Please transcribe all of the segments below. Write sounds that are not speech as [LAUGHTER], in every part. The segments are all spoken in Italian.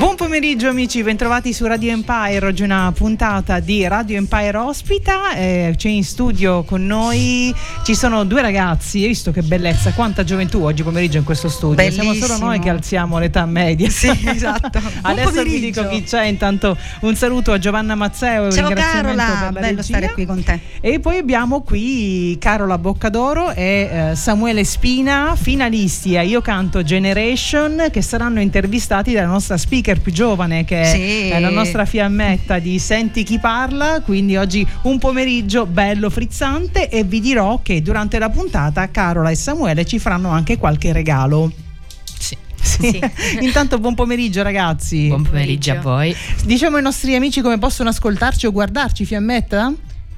Buon pomeriggio amici, bentrovati su Radio Empire, oggi una puntata di Radio Empire ospita, eh, c'è in studio con noi, ci sono due ragazzi, hai visto che bellezza, quanta gioventù oggi pomeriggio in questo studio, Bellissimo. siamo solo noi che alziamo l'età media. Sì, [LAUGHS] esatto. Adesso vi pomeriggio. dico chi c'è, intanto un saluto a Giovanna Mazzeo e un Ciao Carola, bello regia. stare qui con te. E poi abbiamo qui Carola Boccadoro e eh, Samuele Spina, finalisti a Io Canto Generation, che saranno intervistati dalla nostra speaker più giovane, che Sì. è la nostra fiammetta di Senti chi parla. Quindi oggi un pomeriggio bello frizzante e vi dirò che durante la puntata Carola e Samuele ci faranno anche qualche regalo. Sì. Sì. [LAUGHS] Intanto buon pomeriggio ragazzi. Buon pomeriggio a voi. Diciamo ai nostri amici come possono ascoltarci o guardarci, fiammetta?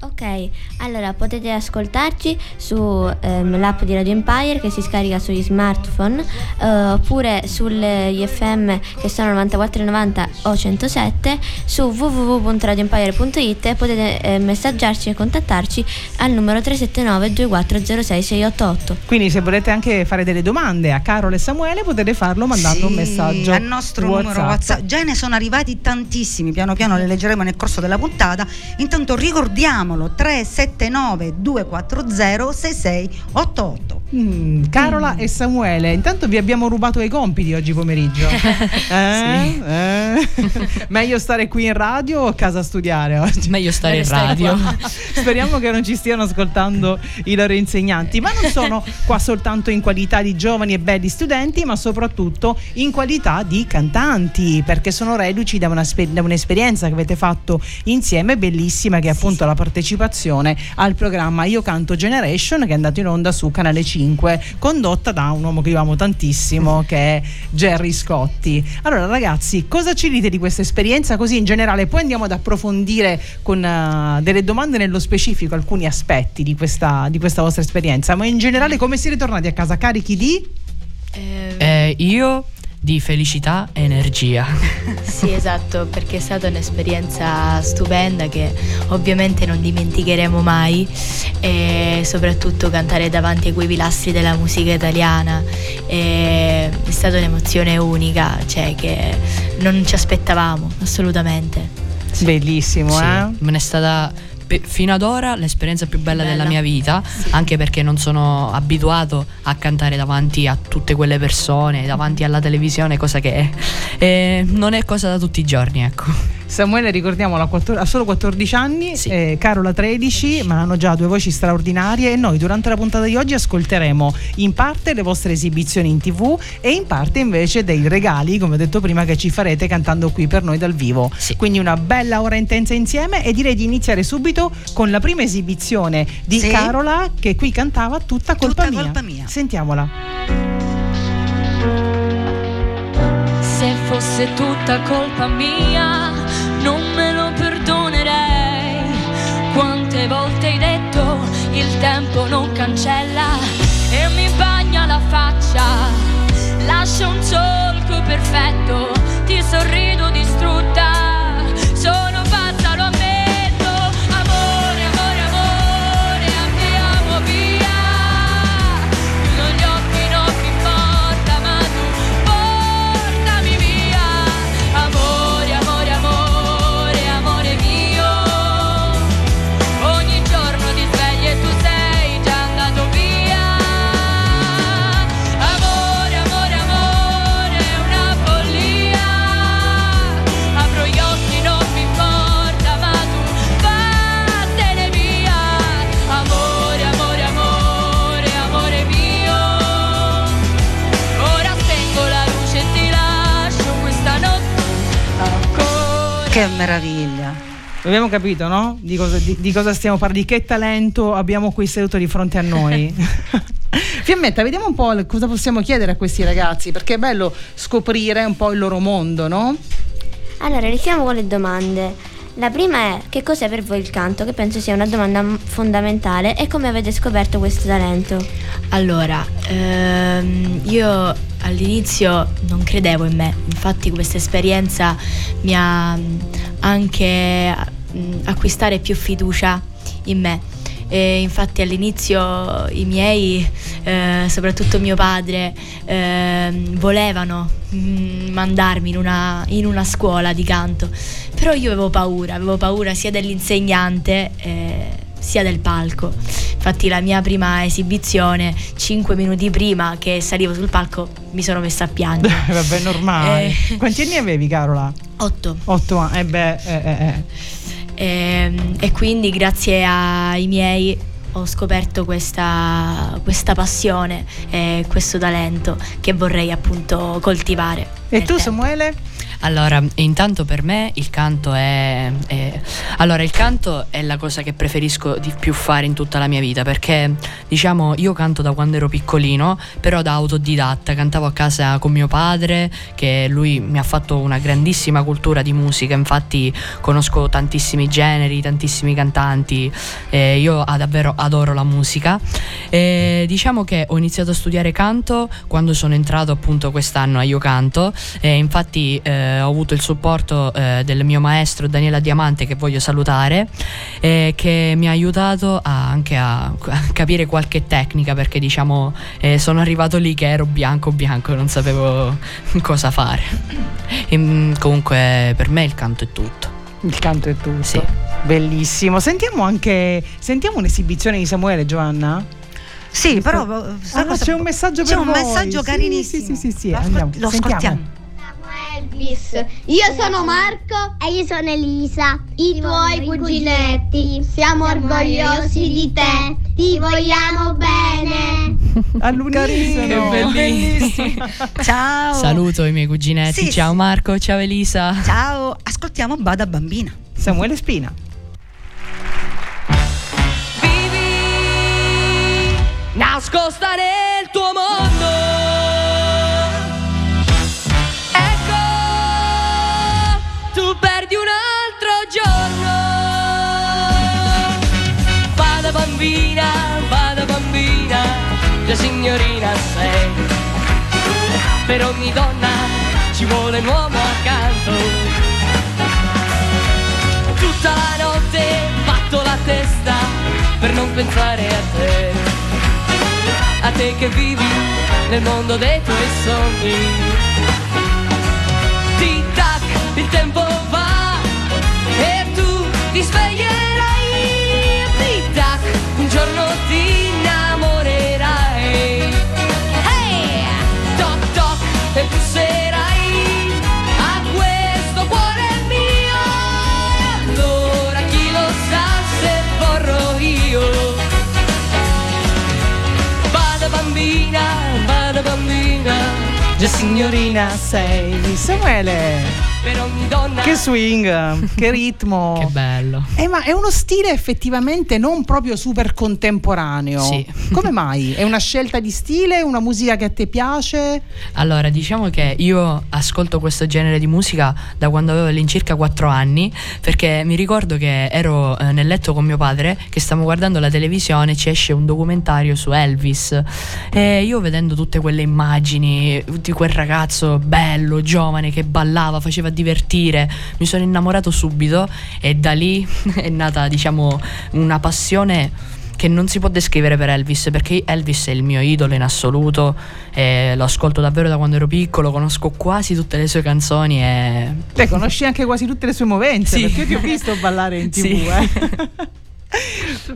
Ok, allora potete ascoltarci sull'app di Radio Empire che si scarica sugli smartphone eh, oppure sugli FM che sono 9490 o 107 su www.radioempire.it e potete eh, messaggiarci e contattarci al numero 379 2406 688. Quindi se volete anche fare delle domande a Carola e Samuele potete farlo mandando Sì, un messaggio al nostro numero WhatsApp. Già ne sono arrivati tantissimi, piano piano le leggeremo nel corso della puntata. Intanto ricordiamolo 379 240 6688. Mm, Carola e Samuele, intanto vi abbiamo rubato i compiti oggi pomeriggio. [LAUGHS] Eh? Eh? [LAUGHS] Meglio stare qui in radio o a casa a studiare oggi? Meglio stare in Meglio radio. [LAUGHS] Speriamo che non ci stiano ascoltando i loro insegnanti, ma non sono qua soltanto in qualità di giovani e belli studenti, ma soprattutto in qualità di cantanti, perché sono reduci da, una da un'esperienza che avete fatto insieme, bellissima, che è appunto la partecipazione al programma Io Canto Generation, che è andato in onda su Canale 5, condotta da un uomo che io amo tantissimo, [LAUGHS] che è Jerry Scotti. Allora ragazzi, cosa ci dite di questa esperienza così in generale? Poi andiamo ad approfondire con eh, delle domande nello specifico alcuni aspetti di questa, di questa vostra esperienza, ma in generale come siete tornati a casa carichi di... Eh, io di felicità e energia. [LAUGHS] Sì, esatto, perché è stata un'esperienza stupenda che ovviamente non dimenticheremo mai e soprattutto cantare davanti a quei pilastri della musica italiana e è stata un'emozione unica, cioè che non ci aspettavamo assolutamente. Bellissimo, Sì, eh? me ne è stata pe- fino ad ora l'esperienza più bella, Bella. della mia vita, anche perché non sono abituato a cantare davanti a tutte quelle persone, davanti alla televisione, cosa che è, eh, non è cosa da tutti i giorni, ecco. Samuele ricordiamo ha, quattro- ha solo 14 anni, Sì. eh, Carola 13, ma hanno già due voci straordinarie e noi durante la puntata di oggi ascolteremo in parte le vostre esibizioni in tv e in parte invece dei regali, come ho detto prima, che ci farete cantando qui per noi dal vivo. Sì. Quindi una bella ora intensa insieme e direi di iniziare subito con la prima esibizione di Sì. Carola che qui cantava tutta colpa, Tutta mia. colpa mia. Sentiamola. Se fosse tutta colpa mia, non me lo perdonerei. Quante volte hai detto il tempo non cancella e mi bagna la faccia. Lascia un solco perfetto, ti sorrido distrutta. Che meraviglia. Abbiamo capito, no? Di cosa, di- di cosa stiamo parlando, di che talento abbiamo qui seduto di fronte a noi. [LAUGHS] Fiammetta, vediamo un po' cosa possiamo chiedere a questi ragazzi, perché è bello scoprire un po' il loro mondo, no? Allora, iniziamo con le domande. La prima è che cos'è per voi il canto, che penso sia una domanda fondamentale, e come avete scoperto questo talento? Allora, ehm, io all'inizio non credevo in me, infatti questa esperienza mi ha mm, anche mm, acquistare più fiducia in me. E infatti all'inizio i miei, eh, soprattutto mio padre, ehm, volevano mm, mandarmi in una, in una scuola di canto, però io avevo paura, avevo paura sia dell'insegnante eh, sia del palco. Infatti la mia prima esibizione, 5 minuti prima che salivo sul palco, mi sono messa a piangere. [LAUGHS] Vabbè, normale. Eh. Quanti anni avevi, Carola? 8. Otto anni. Eh beh, eh, eh, eh. Ehm, E, quindi grazie ai miei ho scoperto questa, questa passione e questo talento che vorrei appunto coltivare. E tu. Samuele? Allora, intanto per me il canto è, è- Allora, il canto è la cosa che preferisco di più fare in tutta la mia vita perché, diciamo, io canto da quando ero piccolino, però da autodidatta, cantavo a casa con mio padre, che lui mi ha fatto una grandissima cultura di musica, infatti conosco tantissimi generi, tantissimi cantanti, eh, io davvero adoro la musica. E diciamo che ho iniziato a studiare canto quando sono entrato appunto quest'anno a Io Canto e infatti eh, ho avuto il supporto eh, del mio maestro Daniela Diamante che voglio salutare eh, che mi ha aiutato a- anche a, a [LAUGHS] capire qualche tecnica perché diciamo eh, sono arrivato lì che ero bianco bianco non sapevo [LAUGHS] cosa fare E, mm, comunque per me il canto è tutto Il canto è tutto. Sì. Bellissimo. Sentiamo anche. Sentiamo un'esibizione di Samuele, Giovanna? Sì, però Ah, cosa- c'è un messaggio c'è per un voi. messaggio Sì, carinissimo. sì, sì, sì, sì, Lo, andiamo, lo sentiamo. ascoltiamo. Elvis. Io sono Marco e io sono Elisa, i tuoi cuginetti. Siamo orgogliosi di te, ti vogliamo bene. [LAUGHS] All'unisono. Che bellissimo. Ciao. saluto i miei cuginetti Sì, ciao. Marco ciao Elisa Ciao, ascoltiamo Bada Bambina. Samuele Spina. Nascosta nel tuo mondo. Ecco, tu perdi un altro giorno. Vada bambina, vada bambina, già signorina sei. Per ogni donna ci vuole un uomo accanto. Tutta la notte batto la testa per non pensare a te. A te che vivi nel mondo dei tuoi sogni. Tic tac, il tempo va e tu ti sveglierai. Tic tac, un giorno ti innamorerai. Già signorina sei. Samuele. Per ogni donna. Che swing, che ritmo. [LAUGHS] che bello Eh, ma è uno stile effettivamente non proprio super contemporaneo. Sì. Come mai? È una scelta di stile? Una musica che a te piace? Allora, diciamo che io ascolto questo genere di musica da quando avevo all'incirca 4 anni, perché mi ricordo che ero eh, nel letto con mio padre, che stavamo guardando la televisione, ci esce un documentario su Elvis e io vedendo tutte quelle immagini di quel ragazzo bello, giovane, che ballava, faceva divertire, mi sono innamorato subito e da lì [LAUGHS] è nata, diciamo, una passione che non si può descrivere per Elvis perché Elvis è il mio idolo in assoluto e lo ascolto davvero da quando ero piccolo, conosco quasi tutte le sue canzoni e Te conosci anche quasi tutte le sue movenze, Sì. perché io ti ho visto ballare in tv. [LAUGHS] Sì. Eh. [LAUGHS]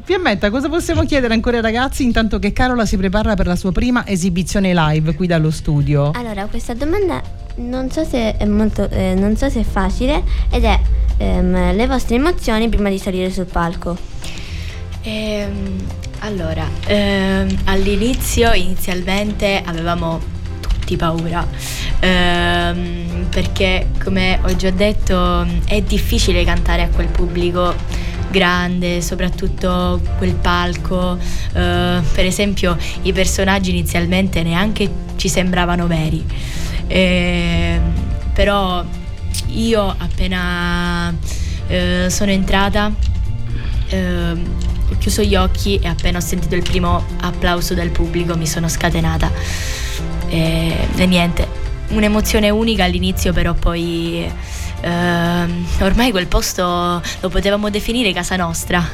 Piammetta, cosa possiamo chiedere ancora ai ragazzi intanto che Carola si prepara per la sua prima esibizione live qui dallo studio? Allora, questa domanda non so se è molto eh, non so se è facile ed è ehm, le vostre emozioni prima di salire sul palco. Ehm, allora, ehm, all'inizio, inizialmente avevamo tutti paura, ehm, perché come ho già detto è difficile cantare a quel pubblico grande, soprattutto quel palco, eh, per esempio i personaggi inizialmente neanche ci sembravano veri, Ehm, però io appena Eh, sono entrata, ehm, ho chiuso gli occhi e appena ho sentito il primo applauso dal pubblico mi sono scatenata. E, e niente, un'emozione unica all'inizio, però poi ehm, ormai quel posto lo potevamo definire casa nostra.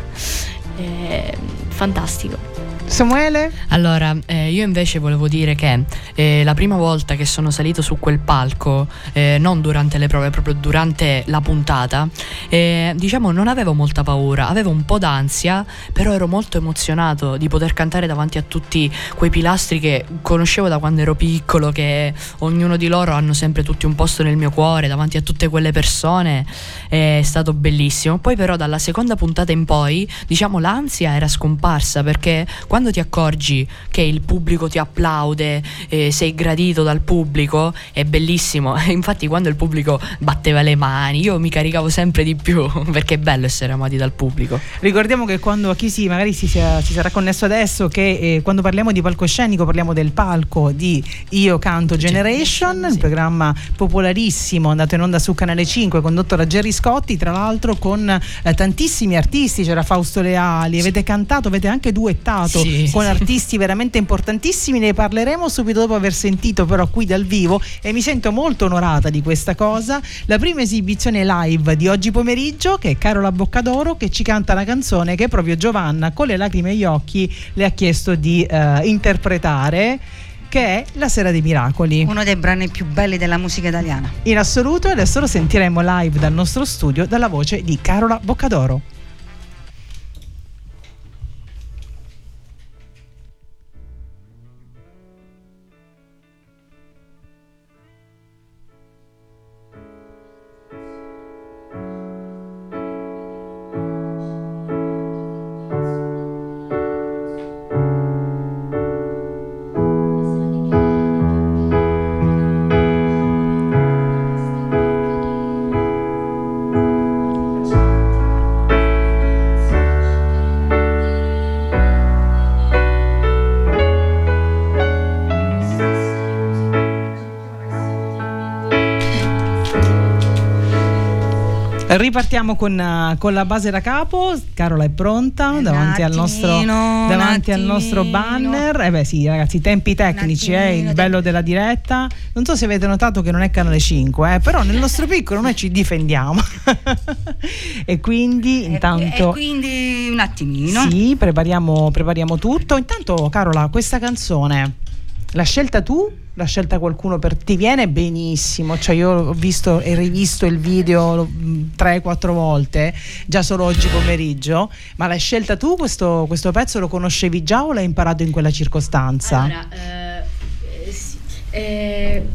Eh, fantastico. Samuele? Allora, eh, io invece volevo dire che eh, la prima volta che sono salito su quel palco, eh, non durante le prove, proprio durante la puntata, eh, diciamo non avevo molta paura, avevo un po' d'ansia, però ero molto emozionato di poter cantare davanti a tutti quei pilastri che conoscevo da quando ero piccolo, che ognuno di loro hanno sempre tutti un posto nel mio cuore, davanti a tutte quelle persone, è stato bellissimo. Poi però dalla seconda puntata in poi, diciamo l'ansia era scomparsa perché quando ti accorgi che il pubblico ti applaude, eh, sei gradito dal pubblico, è bellissimo. [LAUGHS] Infatti quando il pubblico batteva le mani, io mi caricavo sempre di più [LAUGHS] perché è bello essere amati dal pubblico. Ricordiamo che quando a chi si magari si, sia- si sarà connesso adesso che eh, quando parliamo di palcoscenico parliamo del palco di Io Canto Generation, il programma popolarissimo andato in onda su Canale 5 condotto da Gerry Scotti, tra l'altro con eh, tantissimi artisti, c'era Fausto Leali, avete cantato, avete anche duettato Sì, con sì. artisti veramente importantissimi, ne parleremo subito dopo aver sentito però qui dal vivo e mi sento molto onorata di questa cosa. La prima esibizione live di oggi pomeriggio che è Carola Boccadoro che ci canta una canzone che proprio Giovanna con le lacrime agli occhi le ha chiesto di eh, interpretare che è La Sera dei Miracoli. Uno dei brani più belli della musica italiana. In assoluto adesso lo sentiremo live dal nostro studio dalla voce di Carola Boccadoro. Ripartiamo con, eh, con la base da capo. Carola è pronta Un davanti, al nostro, attimino, davanti al nostro attimino. banner. Eh beh, sì, ragazzi, tempi tecnici, eh, attimino, il bello della diretta. Non so se avete notato che non è canale 5, eh, però nel nostro piccolo noi ci difendiamo. [LAUGHS] e quindi intanto. E quindi un attimino. Sì, prepariamo, prepariamo tutto. Intanto, Carola, questa canzone l'ha scelta tu? L'ha scelta qualcuno per ti viene benissimo. Cioè, io ho visto e rivisto il video mh, tre, quattro volte, già solo oggi pomeriggio. Ma l'hai scelta tu questo, questo pezzo? Lo conoscevi già o l'hai imparato in quella circostanza? Allora, eh, eh, sì, eh,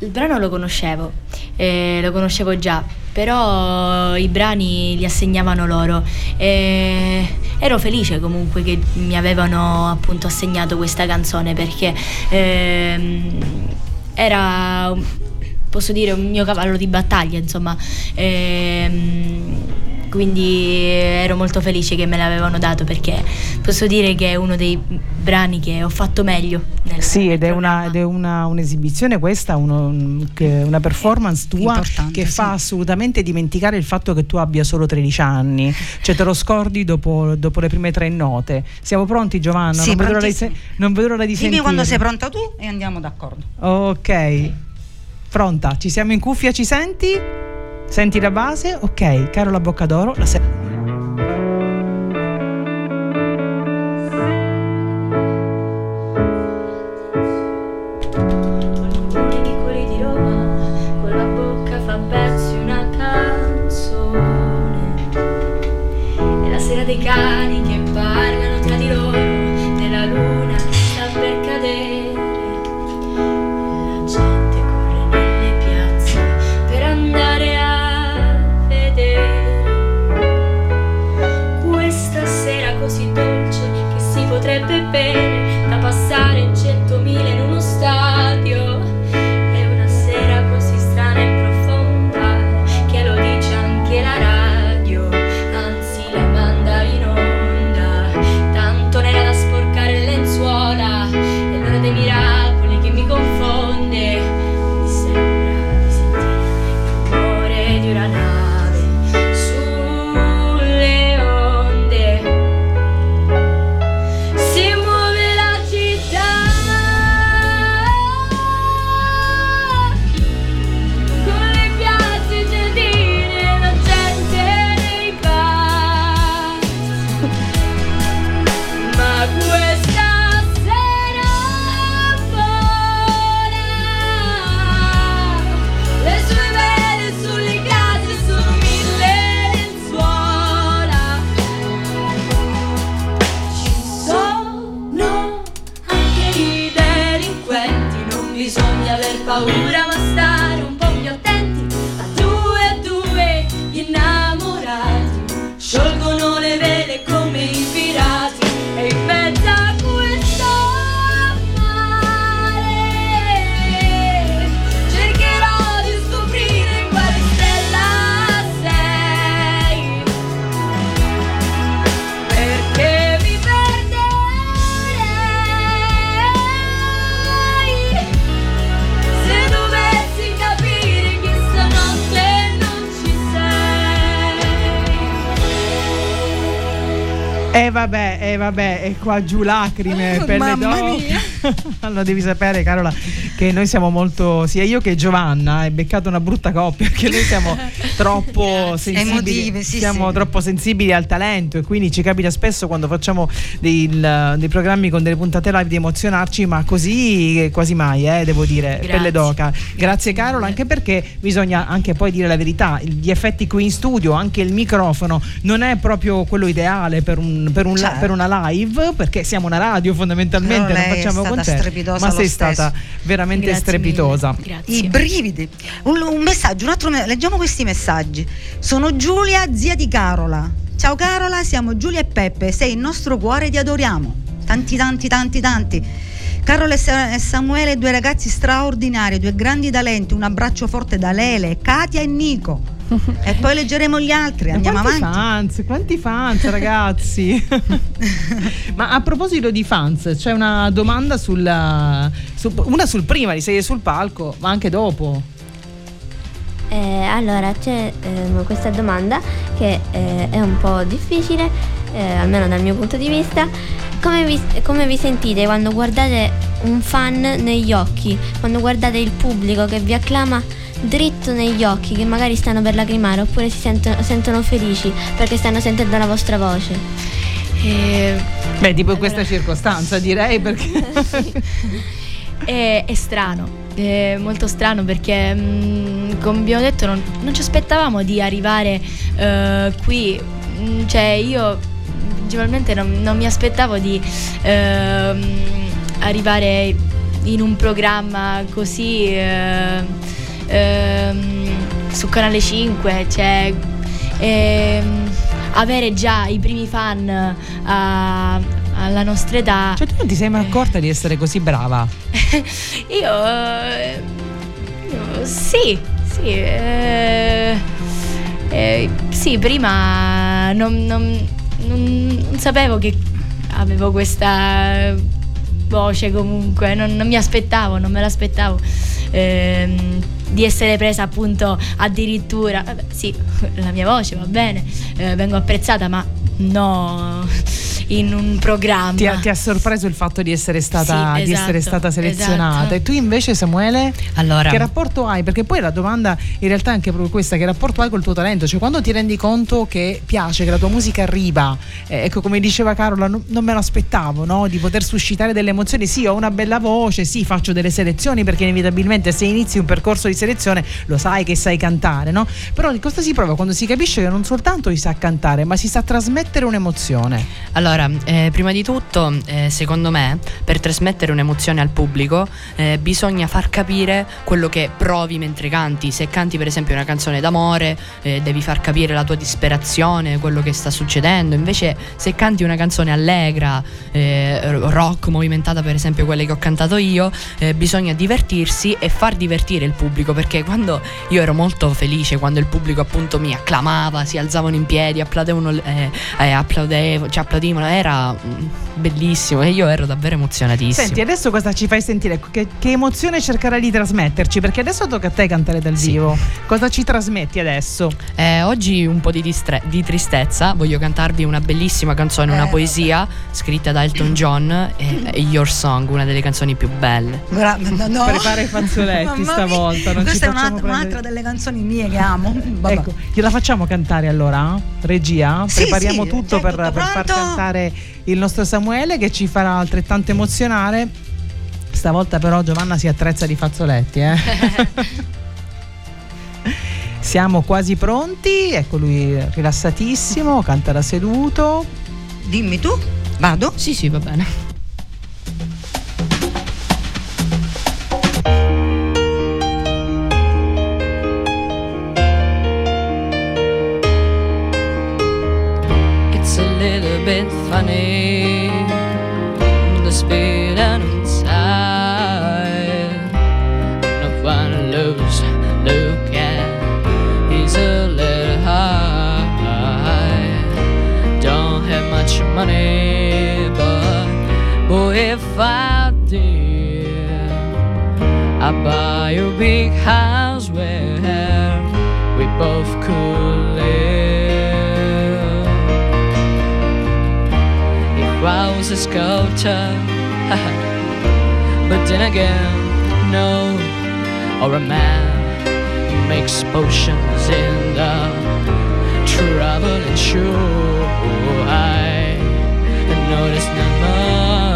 il brano lo conoscevo, eh, lo conoscevo già, però i brani li assegnavano loro. e ero felice comunque che mi avevano appunto assegnato questa canzone perché ehm, era, posso dire, un mio cavallo di battaglia, insomma. Ehm, quindi ero molto felice che me l'avevano dato perché posso dire che è uno dei brani che ho fatto meglio. Nel, Sì, ed è, una, ed è una- un'esibizione questa, uno- una performance tua Importante, che sì. fa assolutamente dimenticare il fatto che tu abbia solo 13 anni, cioè te lo scordi dopo, dopo le prime tre note. Siamo pronti Giovanna? Sì, non, vedo di, non vedo l'ora di Dimmi sentire. quando sei pronta tu e andiamo d'accordo. Ok, pronta, ci siamo in cuffia, ci senti? Senti la base? Ok, Boccadoro, la se- Alcuni di quelli di E vabbè, e vabbè, e qua giù lacrime [LAUGHS] per le Mamma donne. [LAUGHS] allora devi sapere, Carola, che noi siamo molto, sia io che Giovanna, è beccata una brutta coppia, perché noi siamo [LAUGHS] troppo sensibili, Emotive, sì, siamo sì. troppo sensibili al talento e quindi ci capita spesso quando facciamo dei, dei programmi con delle puntate live di emozionarci, ma così quasi mai, eh, devo dire, Grazie. doca. Grazie Carola, anche perché bisogna anche poi dire la verità, gli effetti qui in studio, anche il microfono non è proprio quello ideale per, un- per un- Certo. per una live, perché siamo una radio fondamentalmente, non è facciamo stata concerti, strepitosa ma lo sei stesso. stata veramente Grazie strepitosa. I brividi. Un, un messaggio, un altro leggiamo questi messaggi. Sono Giulia, zia di Carola. Ciao Carola, siamo Giulia e Peppe, sei il nostro cuore, ti adoriamo. Tanti, tanti, tanti, tanti. Carola e e Samuele, due ragazzi straordinari, due grandi talenti. Un abbraccio forte da Lele, Katia e Nico. E poi leggeremo gli altri, andiamo quanti avanti. fans, quanti fans [LAUGHS] ragazzi. Ma a proposito di fans, c'è una domanda sulla, su- una sul prima di sedere sul palco, ma anche dopo. Eh, allora c'è ehm, questa domanda che eh, è un po' difficile, eh, almeno dal mio punto di vista. Come vi, come vi sentite quando guardate un fan negli occhi, quando guardate il pubblico che vi acclama dritto negli occhi, che magari stanno per lacrimare oppure si sentono, sentono felici perché stanno sentendo la vostra voce? Eh, Beh, tipo in questa circostanza direi perché... [LAUGHS] È, è strano, è molto strano perché, mm, come abbiamo detto, non, non ci aspettavamo di arrivare eh, qui. Mm, Cioè, io principalmente non, non mi aspettavo di ehm, arrivare in un programma così eh, ehm, su Canale 5. Cioè, ehm, avere già i primi fan a- alla nostra età. Cioè tu non ti sei mai accorta di essere così brava? [LAUGHS] Io, eh, io sì, sì, eh, eh, sì, prima non, non- non- non sapevo che avevo questa voce comunque, non, non mi aspettavo, non me l'aspettavo ehm, di essere presa appunto addirittura, vabbè, sì, [LAUGHS] la mia voce va bene, eh, vengo apprezzata, ma no in un programma. Ti ha, ti ha sorpreso il fatto di essere stata, Sì, di essere esatto, stata selezionata. esatto. E tu invece, Samuele, Allora, che rapporto hai? Perché poi la domanda in realtà è anche proprio questa: che rapporto hai col tuo talento? Cioè, quando ti rendi conto che piace, che la tua musica arriva, eh, ecco, come diceva Carola, non, non me l'aspettavo, no? Di poter suscitare delle emozioni. Sì, ho una bella voce, sì, faccio delle selezioni, perché inevitabilmente se inizi un percorso di selezione lo sai che sai cantare, no? Però di cosa si prova quando si capisce che non soltanto si sa cantare, ma si sa trasmettere un'emozione? Allora, eh, prima di tutto, eh, secondo me, per trasmettere un'emozione al pubblico, eh, bisogna far capire quello che provi mentre canti. Se canti, per esempio, una canzone d'amore, eh, devi far capire la tua disperazione, quello che sta succedendo. Invece, se canti una canzone allegra, eh, rock, movimentata, per esempio, quelle che ho cantato io, eh, bisogna divertirsi e far divertire il pubblico. Perché quando io ero molto felice, quando il pubblico appunto mi acclamava, si alzavano in piedi, applaudevano, eh, eh, applaudevo, cioè applaudivano, era mm, bellissimo e io ero davvero emozionatissimo. Senti, adesso cosa ci fai sentire? Che, che emozione cercherai di trasmetterci? Perché adesso tocca a te cantare dal Sì. vivo. Cosa ci trasmetti adesso? Eh, oggi un po' di, distre- di tristezza, voglio cantarvi una bellissima canzone, una Eh, poesia scritta da Elton John, e, e Your Song, una delle canzoni più belle. Bra- no, no. [LAUGHS] Prepara i fazzoletti stavolta, non ci Questa è facciamo un'altra, prendere- un'altra delle canzoni mie che amo. Vabbè. Ecco, gliela facciamo cantare allora? Regia? Sì, Prepariamo sì, tutto per, tutto per far pronto? Cantare il nostro Samuele che ci farà altrettanto emozionare. Stavolta però Giovanna si attrezza di fazzoletti, eh? [LAUGHS] Siamo quasi pronti, ecco lui rilassatissimo, canta da seduto. Dimmi tu, vado? Sì, sì, va bene. Big house where we both could live. If I was a sculptor, [LAUGHS] but then again, no, or a man who makes potions in the traveling show. I notice not much,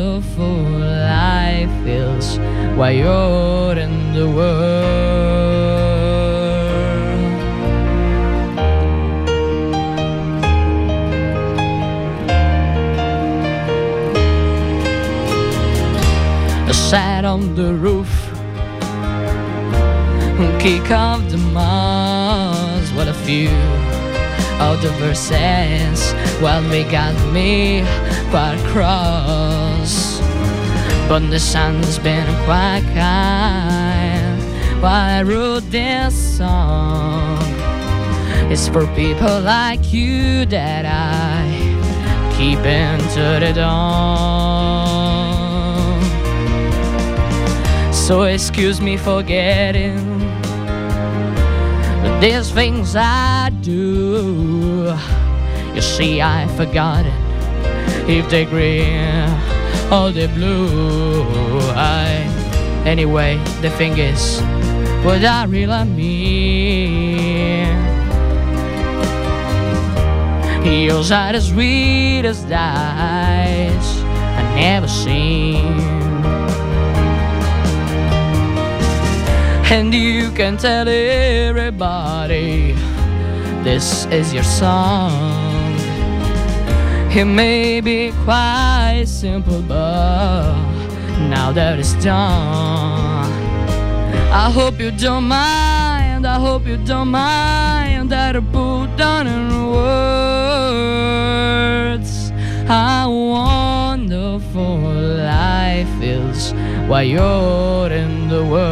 wonderful life feels while you're in the world. I sat on the roof and Kick off the moss What a few of the verses Well, they got me quite cross But the sun's been quite kind While I wrote this song It's for people like you that I keep into the dawn So excuse me for getting these things I do. You see, I forgot it. If they're green or the blue. I anyway, the thing is, what I really mean. Yours are as sweet as eyes I never seen. And you can tell everybody this is your song. It may be quite simple, but now that it's done, I hope you don't mind. I hope you don't mind that I put down in words how wonderful life is while you're in the world.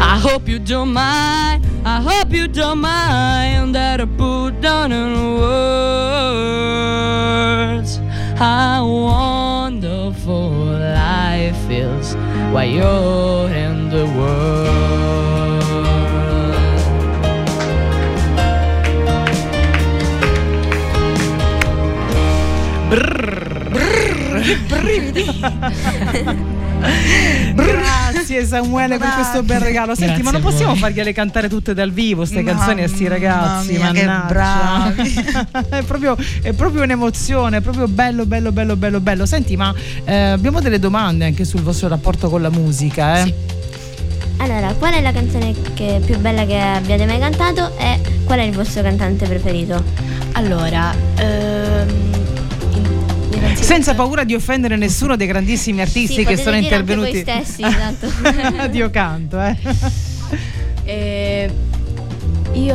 I hope you don't mind. I hope you don't mind that I put down in words. How wonderful life is while you're in the world. [LAUGHS] [LAUGHS] Grazie Samuele per questo bel regalo. Senti, Grazie ma non possiamo fargliele cantare tutte dal vivo, queste canzoni a sti ragazzi? Mia, che mannaggia. [LAUGHS] è, proprio, è proprio un'emozione, è proprio bello, bello, bello, bello, bello. Senti, ma eh, abbiamo delle domande anche sul vostro rapporto con la musica, eh? Allora, qual è la canzone che- più bella che abbiate mai cantato e qual è il vostro cantante preferito? Allora, ehm, Senza paura di offendere nessuno dei grandissimi artisti Sì, che sono dire anche intervenuti. voi stessi, [LAUGHS] tanto. Dio canto, eh. Eh, io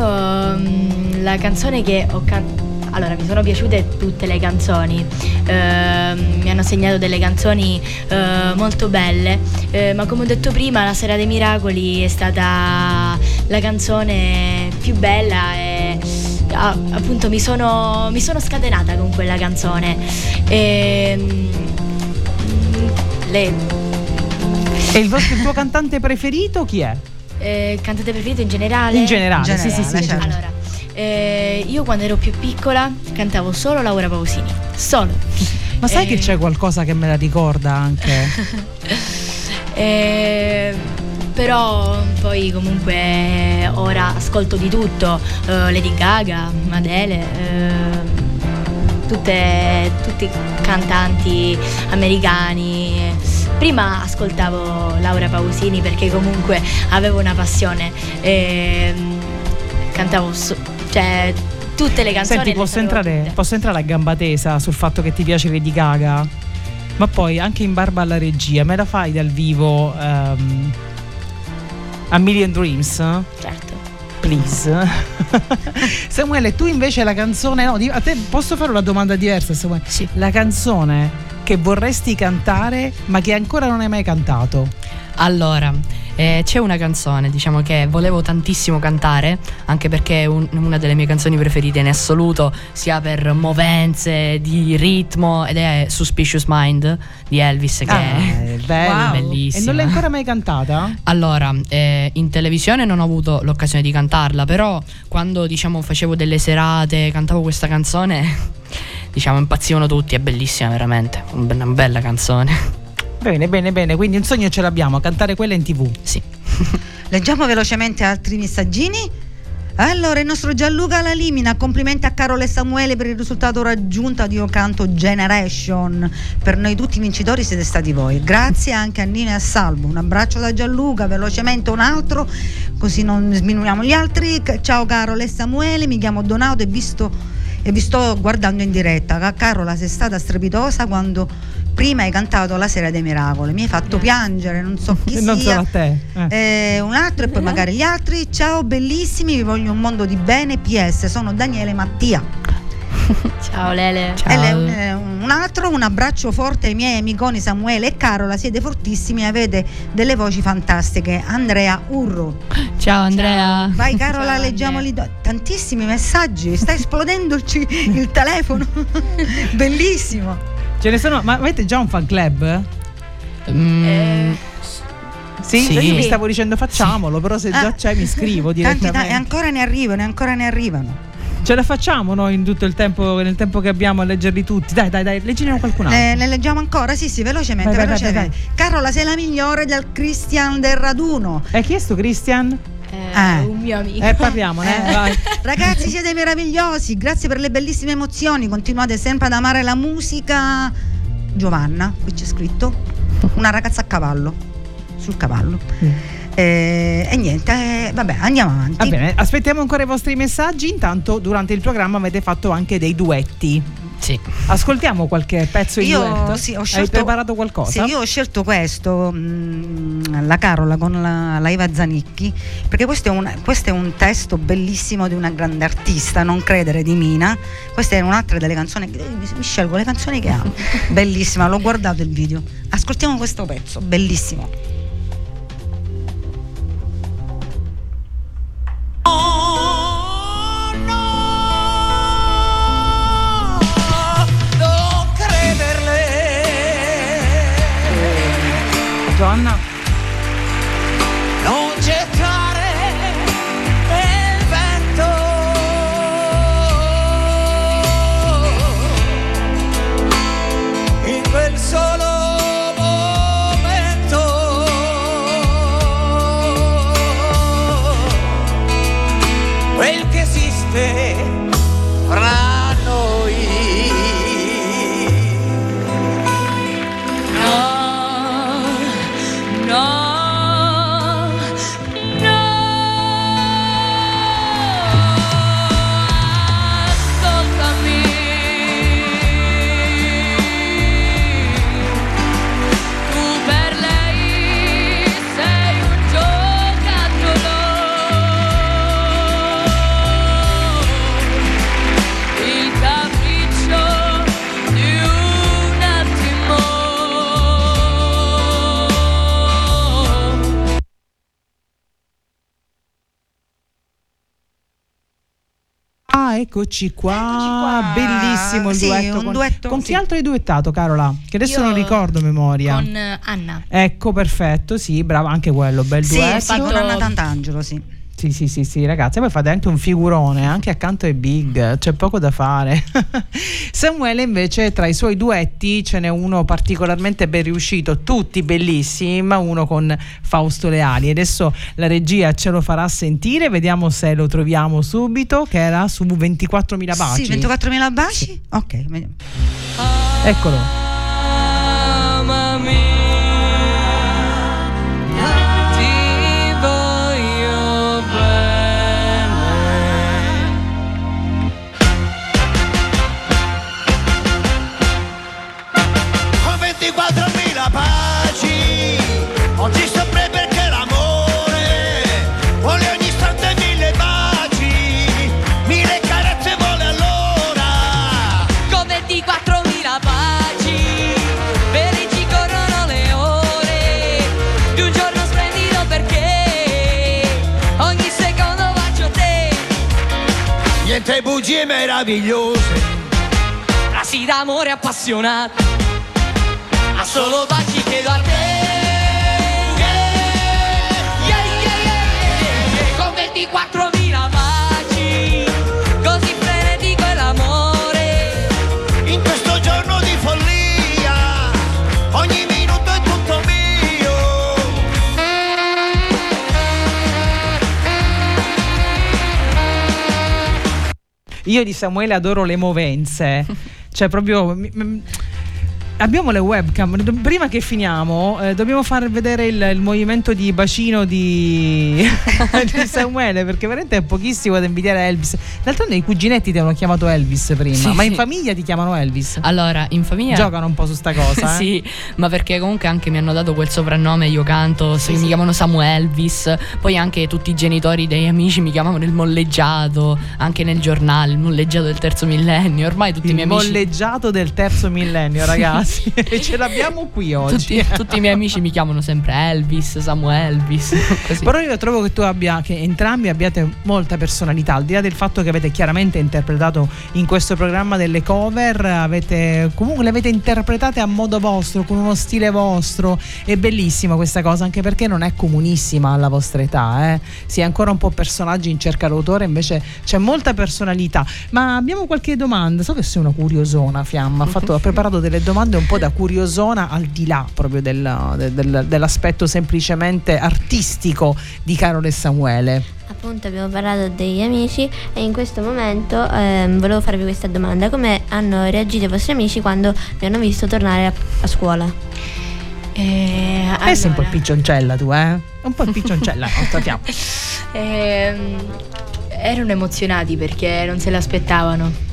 mm, la canzone che ho cantato. Allora, mi sono piaciute tutte le canzoni, Ehm, mi hanno segnato delle canzoni eh, molto belle, Eh, ma come ho detto prima, La Sera dei Miracoli è stata la canzone più bella e ah, appunto mi sono, mi sono scatenata con quella canzone. Ehm, le, E il, vostro, il tuo cantante preferito chi è? eh, cantante preferito in generale? In generale, In sì, sì, sì. generale, certo. Allora, eh, io quando ero più piccola cantavo solo Laura Pausini, solo. Ma sai che Eh, c'è qualcosa che me la ricorda anche? [LAUGHS] eh, però poi comunque ora ascolto di tutto, eh, Lady Gaga, Adele, eh, tutte, tutti cantanti americani. prima ascoltavo Laura Pausini perché comunque avevo una passione, ehm, cantavo su- cioè, tutte le canzoni. Senti, posso entrare, posso entrare a gamba tesa sul fatto che ti piace Lady Gaga? Ma poi anche in barba alla regia, me la fai dal vivo ehm, a Million Dreams? Certo. Please. [LAUGHS] Samuele, tu invece la canzone. No, a te posso fare una domanda diversa, Samuele? Sì. La canzone che vorresti cantare, ma che ancora non hai mai cantato. Allora, eh, c'è una canzone, diciamo che volevo tantissimo cantare, anche perché è un- una delle mie canzoni preferite in assoluto, sia per movenze, di ritmo, ed è Suspicious Mind di Elvis, che Ah, è è bello. bellissima. E non l'hai ancora mai cantata? Allora, eh, in televisione non ho avuto l'occasione di cantarla, però quando diciamo facevo delle serate, cantavo questa canzone, [LAUGHS] diciamo impazzivano tutti, è bellissima veramente, un- una bella canzone. Bene, bene, bene. Quindi un sogno ce l'abbiamo, cantare quella in tv. Sì. [LAUGHS] Leggiamo velocemente altri messaggini. Allora, il nostro Gianluca Lalimina, complimenti a Carolo e Samuele per il risultato raggiunto ad Io Canto Generation. Per noi tutti vincitori siete stati voi. Grazie anche a Nino e a Salvo. Un abbraccio da Gianluca, velocemente un altro, così non sminuiamo gli altri. Ciao Carolo e Samuele, mi chiamo Donato e, visto, e vi sto guardando in diretta. Ca- Carola, sei stata strepitosa quando prima hai cantato La Sera dei Miracoli. Mi hai fatto piangere, non so chi [LAUGHS] non sia. solo a te. eh. Eh, un altro e poi magari gli altri. Ciao bellissimi, vi voglio un mondo di bene. PS, sono Daniele Mattia. [LAUGHS] Ciao Lele. Ciao. E un, eh, un altro, un abbraccio forte ai miei amiconi Samuele e Carola. Siete fortissimi, avete delle voci fantastiche. Andrea Urro. Ciao Andrea. [LAUGHS] Vai Carola, Ciao, leggiamoli. do- Tantissimi messaggi, sta esplodendo il telefono. Bellissimo. Ce ne sono. Ma avete già un fan club? Mm, Eh, Sì, Sì. io mi stavo dicendo facciamolo, però se già Ah. c'è mi iscrivo [LAUGHS] Tanti, ta- e direttamente. ancora ne arrivano, e ancora ne arrivano. Ce la facciamo noi in tutto il tempo, nel tempo che abbiamo a leggerli tutti. Dai, dai, dai, leggine qualcun altro. Le, le leggiamo ancora? Sì, sì, velocemente. Vai, vai, vai, velocemente. Carola, sei la migliore del Christian del raduno. Hai chiesto Christian? Eh, Ah. un mio amico. Eh, parliamone. Eh, vai. [LAUGHS] Ragazzi, siete meravigliosi. Grazie per le bellissime emozioni. Continuate sempre ad amare la musica. Giovanna, qui c'è scritto. Una ragazza a cavallo. Sul cavallo. Eh, e niente, eh, vabbè, andiamo avanti. Va bene, aspettiamo ancora i vostri messaggi. Intanto, durante il programma avete fatto anche dei duetti. Sì. Ascoltiamo qualche pezzo Io duetto. sì, ho Hai scelto, preparato qualcosa? Sì, io ho scelto questo, mm, la Carola con la, la Iva Zanicchi, perché questo è, un, questo è un testo bellissimo di una grande artista, non credere di Mina. Questa è un'altra delle canzoni, che- mi, mi scelgo le canzoni che amo. [LAUGHS] Bellissima, l'ho guardato il video. Ascoltiamo questo pezzo, bellissimo. Eccoci qua. qua. Bellissimo il Sì, duetto. un con, duetto, con sì. chi altro hai duettato, Carola? Che adesso Io non ricordo memoria. Con Anna. Ecco, perfetto, sì, brava, anche quello, bel Sì, duetto. sì, con Anna Tantangelo, sì. Sì, sì, sì, sì, ragazzi, poi fate anche un figurone, anche accanto ai big, c'è poco da fare. [LAUGHS] Samuele invece tra i suoi duetti ce n'è uno particolarmente ben riuscito, tutti bellissimi, ma uno con Fausto Leali. Adesso la regia ce lo farà sentire, vediamo se lo troviamo subito, che era su 24.000 baci. Sì, 24.000 baci? Ok, vediamo. Eccolo. Amami che bugie meravigliose. Frasi d'amore appassionate, ma solo baci chiedo a te. Io di Samuele adoro le movenze. [LAUGHS] Cioè, proprio. Abbiamo le webcam. Prima che finiamo, eh, dobbiamo far vedere il, il movimento di bacino di, [LAUGHS] di Samuele. Perché veramente è pochissimo da invidiare Elvis. D'altronde i cuginetti ti hanno chiamato Elvis prima. Sì, ma in sì. famiglia ti chiamano Elvis. Allora, in famiglia Giocano un po' su sta cosa. [LAUGHS] eh? sì, ma perché comunque anche mi hanno dato quel soprannome, io canto, se mi chiamano Samuel Elvis, poi anche tutti i genitori dei amici mi chiamavano il molleggiato, anche nel giornale, il molleggiato del terzo millennio, ormai tutti i Il miei amici... molleggiato del terzo millennio, [LAUGHS] ragazzi. [LAUGHS] e ce l'abbiamo qui oggi. Tutti, tutti i miei amici mi chiamano sempre Elvis, Samuel Elvis, [LAUGHS] così. Però io trovo che tu abbia, che entrambi abbiate molta personalità, al di là del fatto che avete chiaramente interpretato in questo programma delle cover, avete, comunque le avete interpretate a modo vostro, con uno stile vostro. È bellissima questa cosa, anche perché non è comunissima alla vostra età. Eh? Si è ancora un po' personaggi in cerca d'autore, invece c'è molta personalità. Ma abbiamo qualche domanda? So che sei una curiosona, Fiamma. Ha, fatto- ha preparato delle domande un po' da curiosona, al di là proprio del- del- del- dell'aspetto semplicemente artistico di Carol e Samuele. Appunto abbiamo parlato degli amici e in questo momento ehm, volevo farvi questa domanda. Come hanno reagito i vostri amici quando vi hanno visto tornare a, a scuola? Eh, Eh, sei un po' allora, piccioncella tu, eh? Un po' piccioncella, no, sappiamo. [LAUGHS] ehm, erano emozionati perché non se l'aspettavano.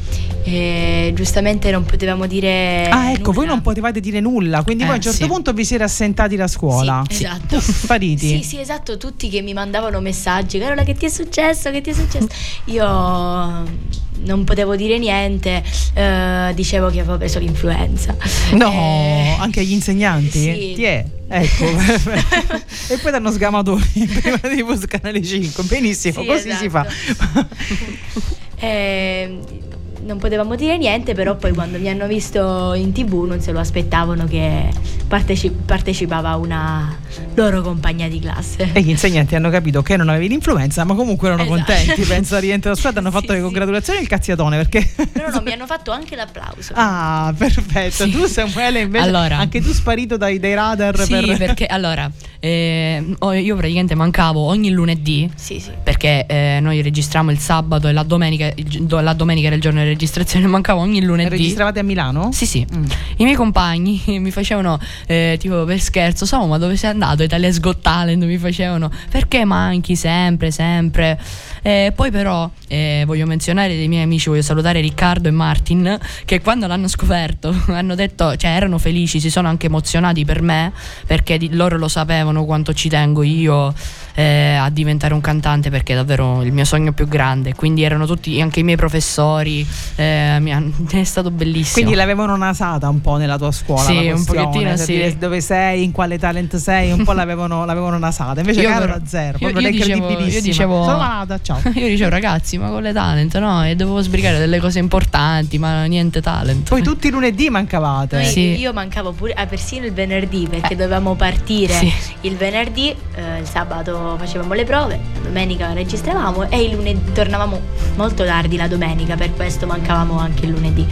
E giustamente non potevamo dire. Ah, ecco, voi nulla. non potevate dire nulla, quindi voi a un Eh, certo sì. punto vi siete assentati da scuola. Sì, esatto. Puff, spariti. Sì, sì, esatto, tutti che mi mandavano messaggi, Carola che ti è successo, che ti è successo? Io non potevo dire niente, eh, dicevo che avevo preso l'influenza. No, Eh, anche agli insegnanti? sì. Ti è? Ecco. [LAUGHS] e poi danno sgamatori [LAUGHS] prima di canale 5. Benissimo, Sì, così si fa. esatto. [LAUGHS] Eh, non potevamo dire niente, però poi quando mi hanno visto in tv non se lo aspettavano che parteci- partecipava una loro compagna di classe. E gli insegnanti hanno capito che non avevi l'influenza, ma comunque erano Esatto. contenti. Penso a rientro da [LAUGHS] squadra hanno fatto Sì, le sì. congratulazioni e il cazziatone perché. No, no, mi hanno fatto anche l'applauso. [LAUGHS] Ah, perfetto. Sì. Tu, Samuele, invece, Allora. anche tu sparito dai, dai radar Sì, per. perché [LAUGHS] allora eh, oh, io praticamente mancavo ogni lunedì Sì, sì. perché eh, noi registriamo il sabato e la domenica, il la domenica era il giorno di registrazione, mancavo ogni lunedì. Registravate a Milano? Sì, sì. Mm. I miei compagni mi facevano eh, tipo per scherzo, Samu, ma dove sei andato? Italia's Got Talent mi facevano, perché manchi sempre, sempre? Eh, poi però eh, voglio menzionare dei miei amici, voglio salutare Riccardo e Martin, che quando l'hanno scoperto [LAUGHS] hanno detto, cioè erano felici, si sono anche emozionati per me, perché di- loro lo sapevano quanto ci tengo io eh, a diventare un cantante, perché è davvero il mio sogno più grande. Quindi erano tutti, anche i miei professori, eh, mi hanno- [LAUGHS] è stato bellissimo. Quindi l'avevano nasata un po' nella tua scuola. Sì, un pochettino cioè sì. dove sei, in quale talent sei, un po' l'avevano, l'avevano nasata. Invece Io Carola però- zero, io- io dicevo- io dicevo- Sono malata, ciao. [LAUGHS] Io dicevo ragazzi, ma con le talent, no? E dovevo sbrigare delle cose importanti, ma niente talent. Poi tutti i lunedì mancavate. Noi- Sì. Io mancavo pure ah, persino il venerdì perché dovevamo partire Sì. il venerdì, eh, il sabato facevamo le prove, la domenica registravamo e il lunedì tornavamo molto tardi la domenica, per questo mancavamo anche il lunedì.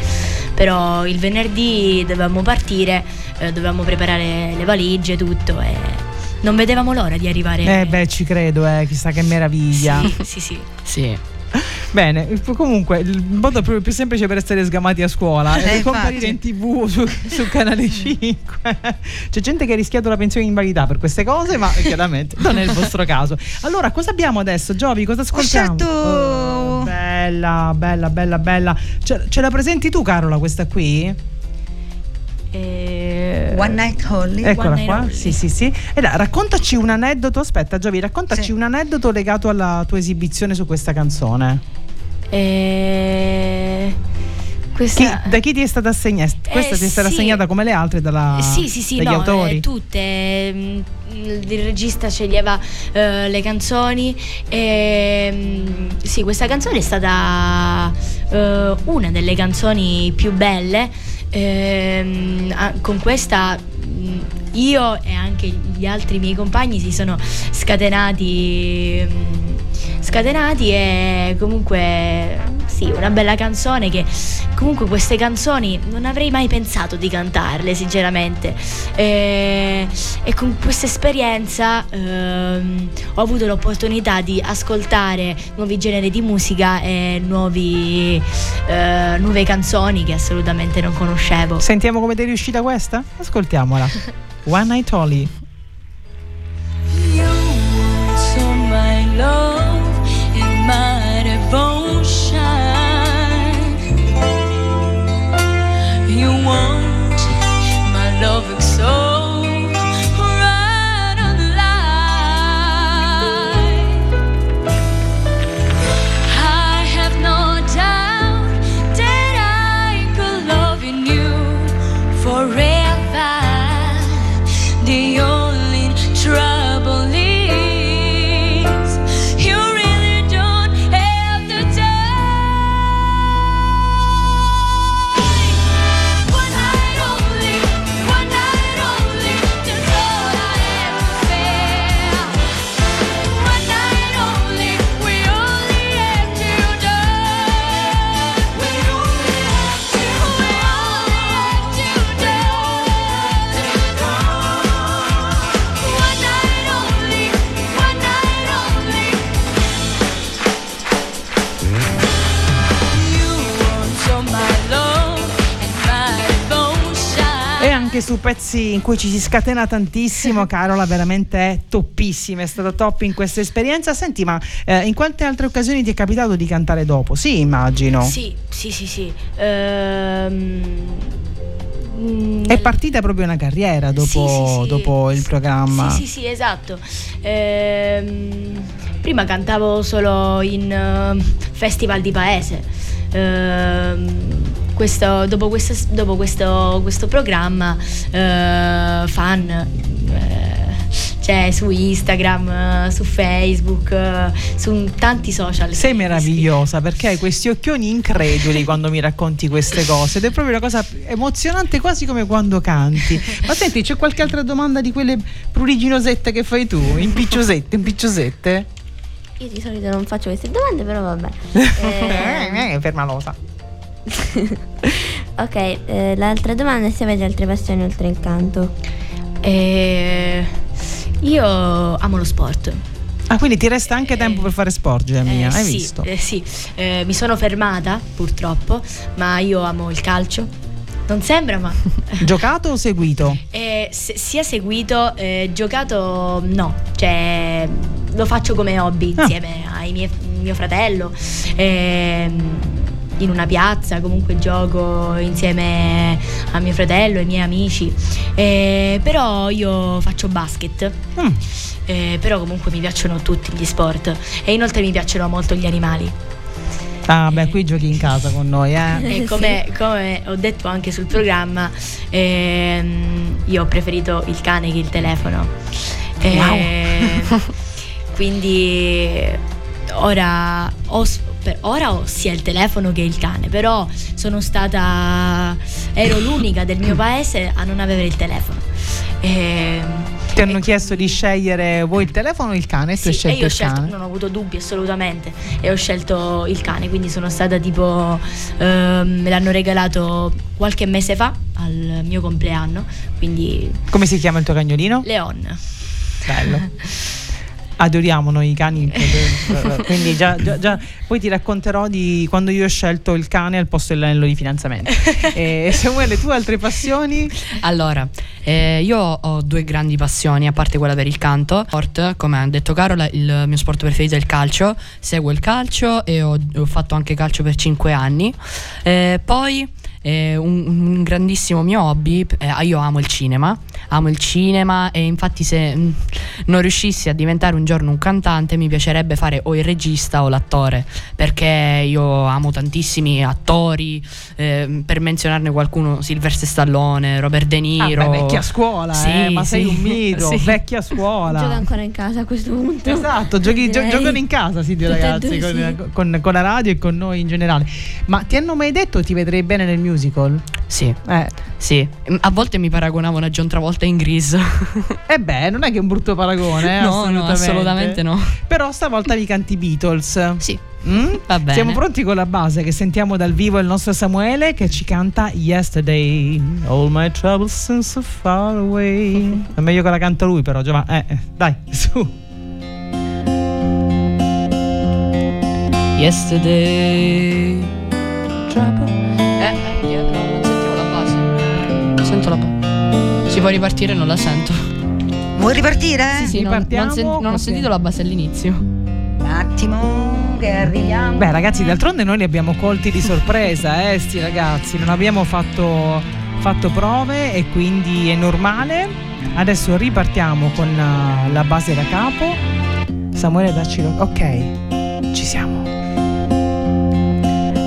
Però il venerdì dovevamo partire, eh, dovevamo preparare le valigie, tutto e non vedevamo l'ora di arrivare. Eh beh, ci credo, eh, chissà che meraviglia. Sì, sì, sì. Sì. Bene, comunque il modo proprio più semplice per essere sgamati a scuola è Eh, comparire in tv su, su canale 5. C'è gente che ha rischiato la pensione di invalidità per queste cose, ma chiaramente non è il vostro caso. Allora, cosa abbiamo adesso, Giovi? Cosa ascoltiamo? scelto- Oh, bella, bella, bella, bella. Ce, ce la presenti tu, Carola, questa qui? Eh, One Night Only. Eccola One qua. Sì, sì, sì. E dai, raccontaci un aneddoto. Aspetta, Giovi, raccontaci Sì. un aneddoto legato alla tua esibizione su questa canzone. eh, Chi- questa... da chi ti è stata assegnata? Questa Eh, ti è stata sì. assegnata come le altre dalla, sì, sì, sì, dagli no, autori? eh, tutte. mm, il regista sceglieva eh, le canzoni e mm, sì, questa canzone è stata eh, una delle canzoni più belle. Ehm, con questa mm, io e anche gli altri miei compagni si sono scatenati mm, scatenati e comunque sì, una bella canzone che comunque queste canzoni non avrei mai pensato di cantarle sinceramente e, e con questa esperienza ehm, ho avuto l'opportunità di ascoltare nuovi generi di musica e nuovi, eh, nuove canzoni che assolutamente non conoscevo. Sentiamo come ti è riuscita questa? Ascoltiamola. [LAUGHS] One Night Only. You want my love su pezzi in cui ci si scatena tantissimo, [LAUGHS] Carola, veramente è toppissima, è stata top in questa esperienza. Senti, ma eh, in quante altre occasioni ti è capitato di cantare dopo? Sì, immagino. Sì, sì, sì, sì. Ehm, mm, È partita proprio una carriera dopo, Sì, sì, sì. dopo il programma. Sì, sì, sì, esatto. Ehm, prima cantavo solo in eh, festival di paese. Ehm, questo- dopo questo, dopo questo, questo programma, eh, fan. eh, c'è su Instagram, su Facebook, su tanti social. Sei meravigliosa perché hai questi occhioni increduli [LAUGHS] quando mi racconti queste cose ed è proprio una cosa emozionante quasi come quando canti. Ma senti, c'è qualche altra domanda di quelle pruriginosette che fai tu? Impicciosette, impicciosette? Io di solito non faccio queste domande, però vabbè. [LAUGHS] Eh, permalosa. [LAUGHS] ok, eh, l'altra domanda è se avete altre passioni oltre il canto. Eh, io amo lo sport. Ah, quindi ti resta anche tempo per fare sport, Gemia, Eh, hai sì, visto? eh, sì. Eh, mi sono fermata purtroppo, ma io amo il calcio. Non sembra, ma [LAUGHS] Giocato o seguito? eh, se- sia seguito, eh, giocato no, cioè lo faccio come hobby Ah. insieme ai miei, mio fratello. ehm, in una piazza, comunque gioco insieme a mio fratello e ai miei amici. Eh, però io faccio basket. Mm. Eh, però comunque mi piacciono tutti gli sport e inoltre mi piacciono molto gli animali. Ah, beh, qui giochi in casa con noi, eh? [LAUGHS] E come, come ho detto anche sul programma, ehm, io ho preferito il cane che il telefono. Eh, [LAUGHS] quindi ora ho, per ora ho sia il telefono che il cane, però sono stata. ero l'unica del mio paese a non avere il telefono. Ehm, Ti hanno chiesto di scegliere voi il telefono o il cane e tu hai sì, e io ho il scelto, cane. non ho avuto dubbi assolutamente e ho scelto il cane, quindi sono stata tipo, ehm, me l'hanno regalato qualche mese fa al mio compleanno, quindi Come si chiama il tuo cagnolino? Leon. Bello. [LAUGHS] Adoriamo noi i cani, [LAUGHS] quindi già, già- già- poi ti racconterò di quando io ho scelto il cane al posto dell'anello di fidanzamento. [LAUGHS] e Samuele, tu altre passioni? Allora, eh, io ho due grandi passioni, a parte quella per il canto. Sport, come ha detto Carola, il mio sport preferito è il calcio. Seguo il calcio e ho, ho fatto anche calcio per 5 anni. Eh, poi eh, un, un grandissimo mio hobby, eh, io amo il cinema. Amo il cinema e infatti se... mh, non riuscissi a diventare un giorno un cantante, mi piacerebbe fare o il regista o l'attore, perché io amo tantissimi attori, eh, per menzionarne qualcuno, Sylvester Stallone, Robert De Ah, Niro. beh, vecchia scuola, Sì, eh, ma sei sì. un mito, [LAUGHS] Sì. vecchia scuola. Gioca ancora in casa a questo punto. Esatto, giochi- gio- giocano in casa, e ragazzi, due, con, sì. con- con la radio e con noi in generale. Ma ti hanno mai detto ti vedrei bene nel musical? Sì, Eh, sì. A volte mi paragonavano a John Travolta in Grease. [LAUGHS] eh beh, non è che è un brutto paragone, eh, no, no, assolutamente no. Però stavolta mi canti Beatles. Sì, Mm? va bene. Siamo pronti con la base che sentiamo dal vivo il nostro Samuele che ci canta Yesterday. All my troubles seem so far away. [LAUGHS] È meglio che la canta lui, però, Giovanni. Eh, eh, dai, [LAUGHS] su. Yesterday. Trouble. Eh, no, non sentivo la base. Non sento la base. Si può ripartire, non la sento. Vuoi ripartire? Sì, sì, non, ripartiamo, non sen- non ho sentito la base all'inizio. Un attimo che arriviamo. Beh, ragazzi, d'altronde noi li abbiamo colti di sorpresa, eh, sti ragazzi. Non abbiamo fatto, fatto prove e quindi è normale. Adesso ripartiamo con uh, la base da capo. Samuele, dacci lo... Ok, ci siamo.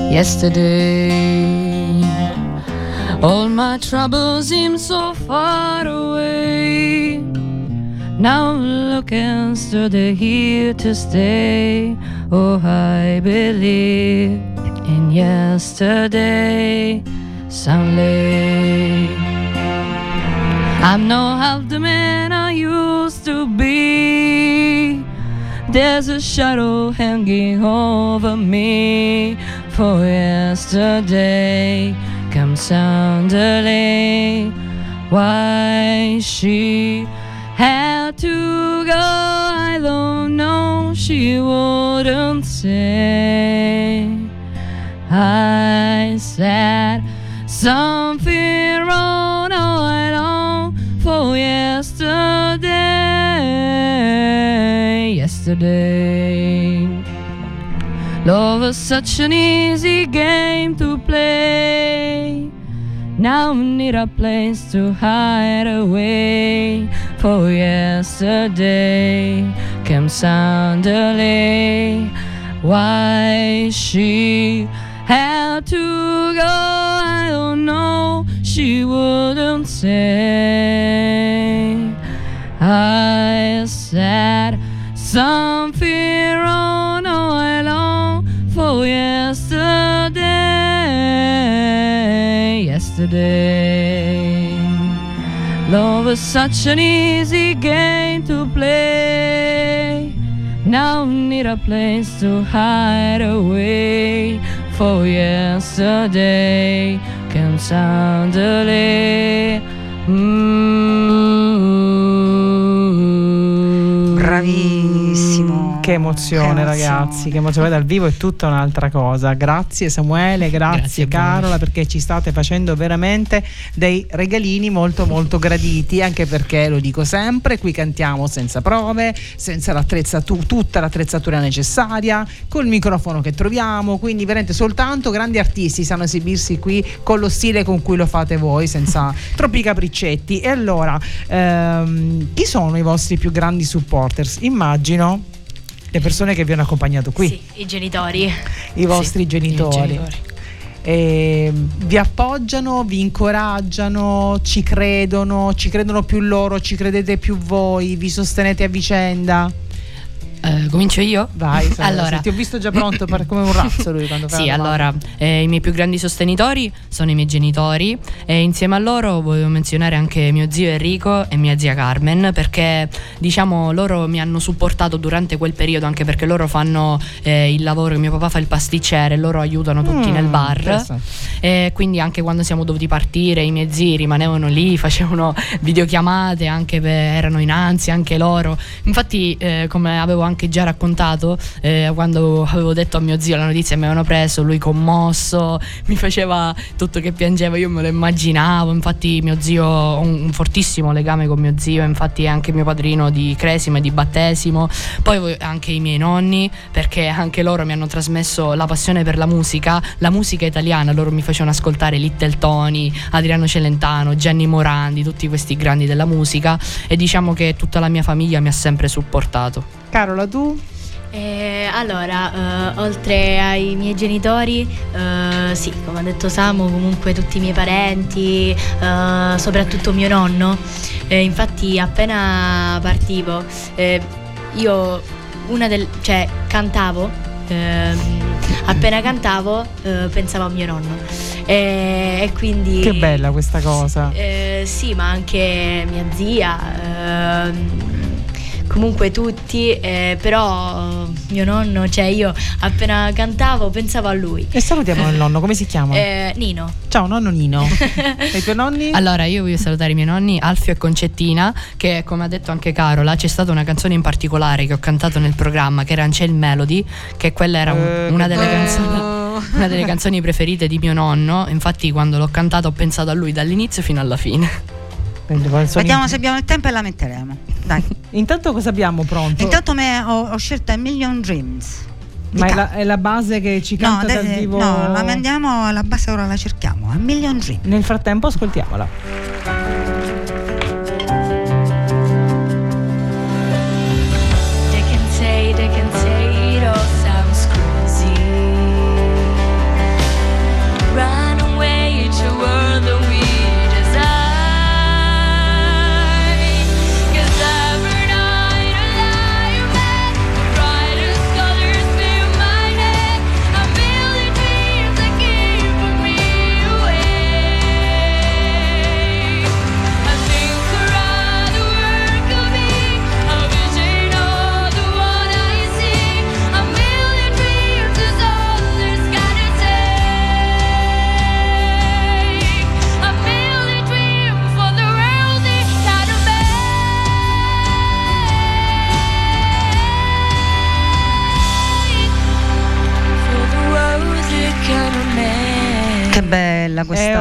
Yesterday, all my troubles seem so far away. Now look instead they're here to stay. Oh, I believe in yesterday, Sunday. I'm no half the man I used to be. There's a shadow hanging over me. For yesterday comes suddenly. Why she had to go, I don't know. She wouldn't say. I said something wrong. Oh, I long for yesterday. Yesterday. Love was such an easy game to play. Now we need a place to hide away. For yesterday came suddenly. Why she had to go, I don't know. She wouldn't say. I said something yesterday. Love was such an easy game to play. Now need a place to hide away. For yesterday can suddenly. Mm. Che emozione, Che ragazzi, che emozione dal vivo è tutta un'altra cosa. Grazie Samuele, grazie, Grazie. Carola perché ci state facendo veramente dei regalini molto molto graditi, anche perché lo dico sempre, qui cantiamo senza prove, senza l'attrezzatura, tutta l'attrezzatura necessaria, col microfono che troviamo, quindi veramente soltanto grandi artisti sanno esibirsi qui con lo stile con cui lo fate voi, senza [LAUGHS] troppi capriccetti. E allora, ehm, chi sono i vostri più grandi supporters? Immagino le persone che vi hanno accompagnato qui, Sì, i genitori. i vostri Sì, genitori. i genitori. E vi appoggiano, vi incoraggiano, ci credono, ci credono più loro, ci credete più voi, vi sostenete a vicenda. Eh, comincio io? Vai, [LAUGHS] Sara, allora, ti ho visto già pronto per- come un razzo lui quando [LAUGHS] Sì, allora, eh, i miei più grandi sostenitori sono i miei genitori e insieme a loro volevo menzionare anche mio zio Enrico e mia zia Carmen perché diciamo loro mi hanno supportato durante quel periodo anche perché loro fanno eh, il lavoro, mio papà fa il pasticcere, loro aiutano tutti Mm, nel bar e quindi anche quando siamo dovuti partire i miei zii rimanevano lì, [LAUGHS] facevano videochiamate, anche per- erano in ansia anche loro. Infatti eh, come avevo anche anche già raccontato eh, quando avevo detto a mio zio la notizia mi avevano preso, lui commosso, mi faceva tutto che piangeva, io me lo immaginavo, infatti mio zio ho un, un fortissimo legame con mio zio, infatti è anche mio padrino di cresima e di battesimo, poi anche i miei nonni perché anche loro mi hanno trasmesso la passione per la musica, la musica italiana, loro mi facevano ascoltare Little Tony, Adriano Celentano, Gianni Morandi, tutti questi grandi della musica e diciamo che tutta la mia famiglia mi ha sempre supportato. Carola, tu? Eh, allora, eh, oltre ai miei genitori, eh, sì, come ha detto Samu, comunque tutti i miei parenti, eh, soprattutto mio nonno. Eh, infatti, appena partivo, eh, io una del, cioè, cantavo. ehm, appena cantavo, pensavo a mio nonno. E, quindi. Che bella questa cosa. Sì, ma anche mia zia, ehm, comunque tutti, eh, però mio nonno, cioè io appena cantavo pensavo a lui. E salutiamo il nonno, come si chiama? Eh, Nino. Ciao nonno Nino. [LAUGHS] e i tuoi nonni? Allora, io voglio salutare i miei nonni Alfio e Concettina, che come ha detto anche Carola, c'è stata una canzone in particolare che ho cantato nel programma, che era Ancel Melody, che quella era un- Eh, una delle bello. canzoni [LAUGHS] una delle canzoni preferite di mio nonno, infatti quando l'ho cantata ho pensato a lui dall'inizio fino alla fine. Vediamo se abbiamo il tempo e la metteremo. Dai. [LAUGHS] Intanto cosa abbiamo pronto? Intanto me ho, ho scelto A Million Dreams. Ma è la, è la base che ci No, canta dal adesso- vivo. no, la mandiamo alla base ora la cerchiamo. A Million Dreams. Nel frattempo ascoltiamola.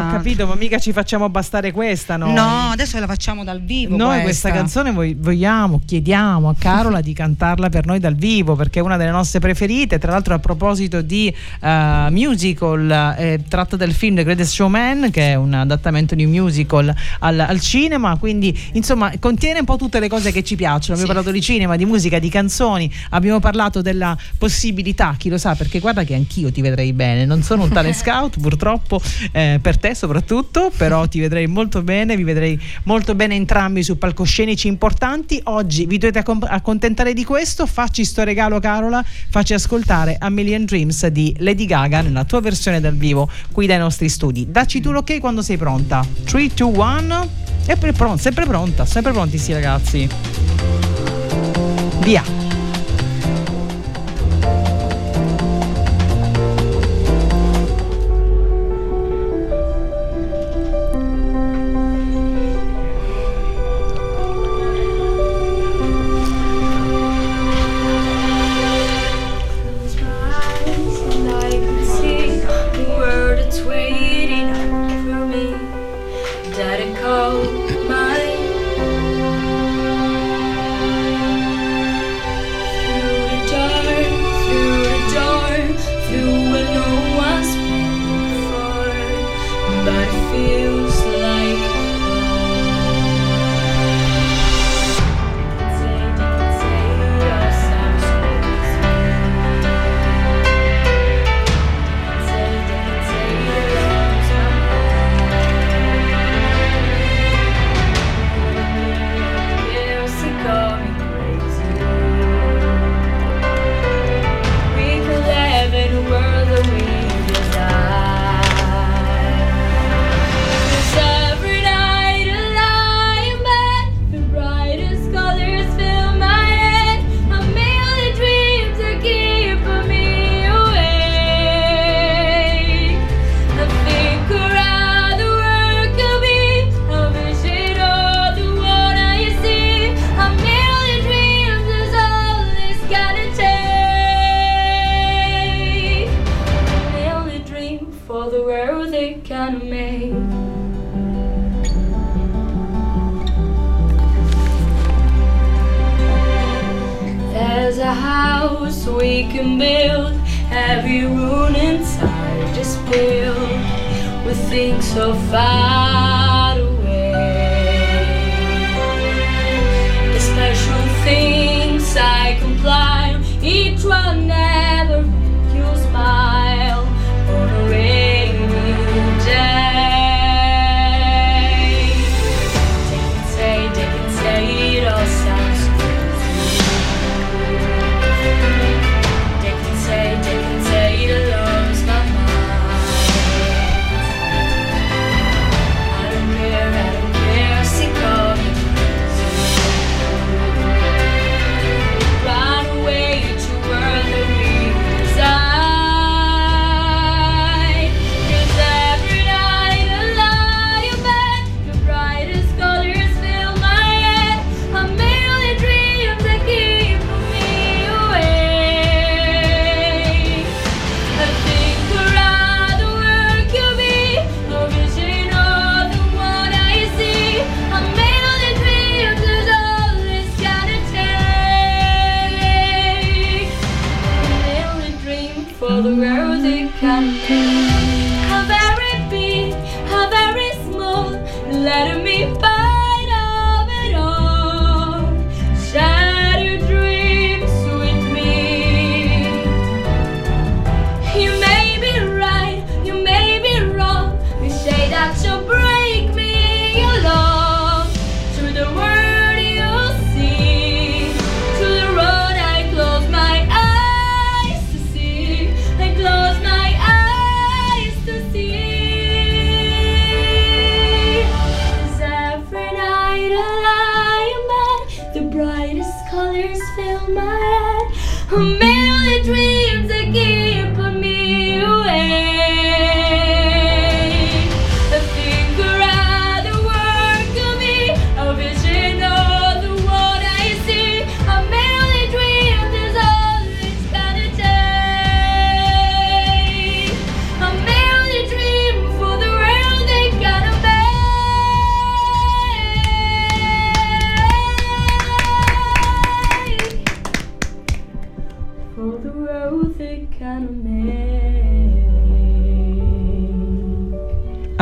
Ho capito, ma mica ci facciamo bastare questa, no? No, adesso la facciamo dal vivo. Noi questa canzone voi- vogliamo, chiediamo a Carola di cantarla per noi dal vivo perché è una delle nostre preferite. Tra l'altro, a proposito di eh, musical eh, tratta dal film The Greatest Showman, che è un adattamento di un musical al, al cinema, quindi insomma contiene un po' tutte le cose che ci piacciono. Abbiamo parlato di cinema, di musica, di canzoni, abbiamo parlato della possibilità, chi lo sa, perché guarda che anch'io ti vedrei bene. Non sono un tale [LAUGHS] scout, purtroppo, eh, per te soprattutto, però ti vedrei molto bene, vi vedrei molto bene entrambi su palcoscenici importanti. Oggi vi dovete accontentare di questo. Facci sto regalo, Carola, facci ascoltare A Million Dreams di Lady Gaga nella tua versione dal vivo qui dai nostri studi. Dacci tu l'ok quando sei pronta. 3, 2, 1. E per pronta, sempre pronta, sempre pronti, sì, ragazzi. Via. me.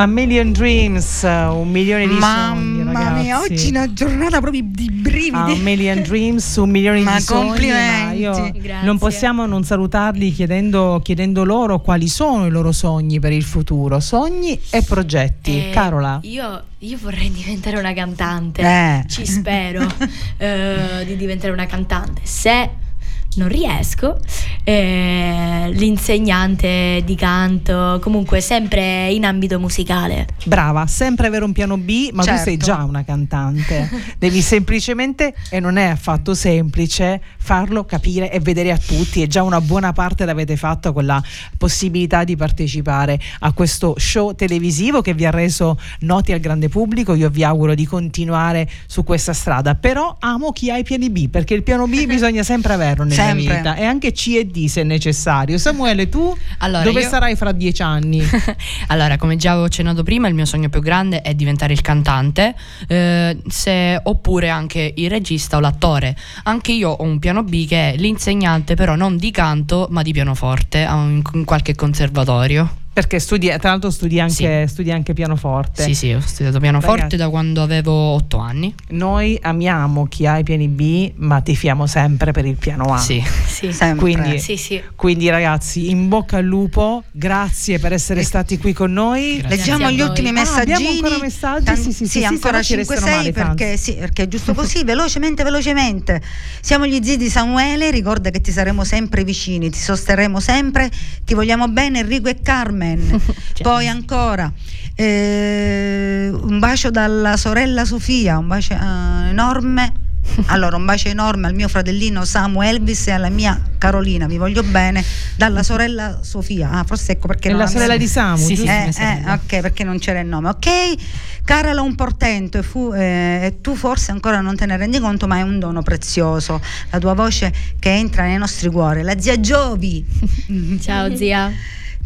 A Million Dreams, un milione di sogni, Mamma mia, oggi è una giornata proprio di brividi. A million dreams, un milione Ma di sogni. complimenti. ma io Grazie. non possiamo non salutarli chiedendo, chiedendo loro quali sono i loro sogni per il futuro. Sogni e progetti. Eh, Carola. Io, io vorrei diventare una cantante. Eh. Ci spero [LAUGHS] eh, di diventare una cantante. Se non riesco, eh, l'insegnante di canto, comunque sempre in ambito musicale. Brava, sempre avere un piano B, ma tu Certo. sei già una cantante. Devi semplicemente, e non è affatto semplice, farlo capire e vedere a tutti. E già una buona parte l'avete fatto con la possibilità di partecipare a questo show televisivo che vi ha reso noti al grande pubblico. Io vi auguro di continuare su questa strada. Però amo chi ha i piani B, perché il piano B [LAUGHS] bisogna sempre averlo nella Sempre. vita. E anche C e D se necessario. Samuele, tu Allora, dove io- sarai fra dieci anni? [LAUGHS] allora, come già avevo accennato prima, il mio sogno più grande è diventare il cantante, eh, se- oppure anche il regista o l'attore. Anche io ho un piano B che è l'insegnante, però non di canto, ma di pianoforte, a un- in qualche conservatorio. Perché studi, tra l'altro studi anche, studi anche pianoforte. Sì, sì, ho studiato pianoforte Ragazzi. da quando avevo otto anni. Noi amiamo chi ha i piani B, ma tifiamo sempre per il piano A. Sì. Sì, Sempre. Quindi, sì, sì. quindi ragazzi, in bocca al lupo, grazie per essere stati qui con noi. Grazie. Leggiamo gli ultimi Ah, messaggini. abbiamo ancora messaggi? Sì, sì, sì, sì, ancora se no ci restano 5-6 male, Franz. perché, sì, perché è giusto così, [LAUGHS] velocemente, velocemente. Siamo gli zii di Samuele, ricorda che ti saremo sempre vicini, ti sosterremo sempre, ti vogliamo bene Enrico e Carmen. [LAUGHS] Poi ancora eh, un bacio dalla sorella Sofia, un bacio eh, enorme. Allora, un bacio enorme al mio fratellino Samu Elvis e alla mia Carolina, vi voglio bene, dalla sorella Sofia. Ah, forse ecco perché È non la sorella di Samu, Sì, sì, eh, eh, ok, perché non c'era il nome. Ok, Carola un portento e, fu- eh, e tu forse ancora non te ne rendi conto, ma è un dono prezioso. La tua voce che entra nei nostri cuori. La zia Giovi. [LAUGHS] Ciao zia.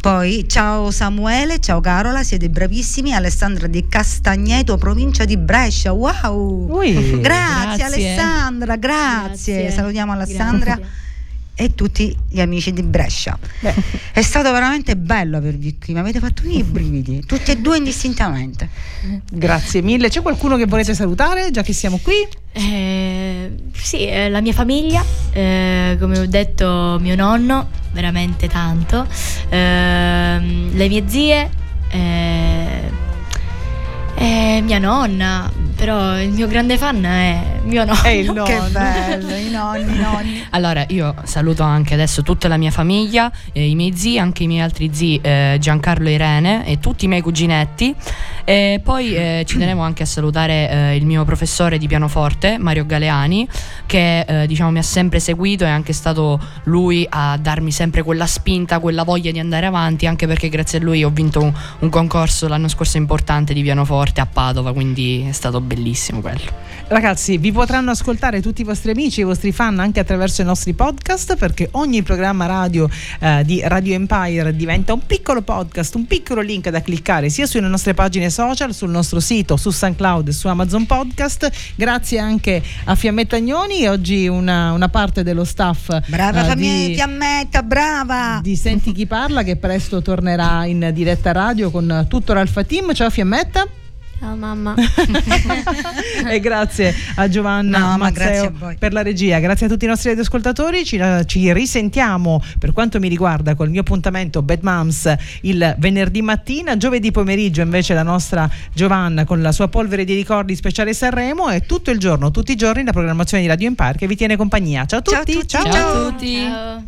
Poi ciao Samuele, ciao Carola, siete bravissimi. Alessandra di Castagneto, provincia di Brescia. Wow! Ui. Grazie, Grazie. Alessandra, grazie. Grazie. Salutiamo Alessandra. Grazie. [LAUGHS] e tutti gli amici di Brescia. Beh. È stato veramente bello avervi qui, mi avete fatto i brividi, tutti e due indistintamente. Grazie mille. C'è qualcuno che volete salutare, già che siamo qui? Eh, sì, eh, la mia famiglia, eh, come ho detto, mio nonno, veramente tanto, Ehm, le mie zie, eh, e mia nonna, però il mio grande fan è mio nonno. È il nonno. Che bello, i nonni, i [LAUGHS] nonni. Allora, io saluto anche adesso tutta la mia famiglia, eh, i miei zii, anche i miei altri zii eh, Giancarlo e Irene e tutti i miei cuginetti. E poi eh, ci tenevo anche a salutare eh, il mio professore di pianoforte, Mario Galeani, che eh, diciamo mi ha sempre seguito e è anche stato lui a darmi sempre quella spinta, quella voglia di andare avanti, anche perché grazie a lui ho vinto un, un concorso l'anno scorso importante di pianoforte a Padova, quindi è stato bellissimo quello. Ragazzi, vi potranno ascoltare tutti i vostri amici, i vostri fan anche attraverso i nostri podcast perché ogni programma radio eh, di Radio Empire diventa un piccolo podcast, un piccolo link da cliccare sia sulle nostre pagine social, sul nostro sito, su SoundCloud e su Amazon Podcast. Grazie anche a Fiammetta Agnoni, oggi una, una parte dello staff Brava eh, famiglia, di, Fiammetta, brava! di Senti chi parla che presto tornerà in diretta radio con tutto l'Alfa Team. Ciao Fiammetta. Ciao mamma. [LAUGHS] e grazie a Giovanna No, ma Mazzeo grazie a voi. per la regia, grazie a tutti i nostri ascoltatori. Ci, ci risentiamo per quanto mi riguarda col mio appuntamento Bad Moms il venerdì mattina, giovedì pomeriggio invece la nostra Giovanna con la sua polvere di ricordi speciale Sanremo e tutto il giorno, tutti i giorni la programmazione di Radio Empire che vi tiene compagnia. Ciao a Ciao a tutti, tutti, ciao. ciao. a tutti. Ciao.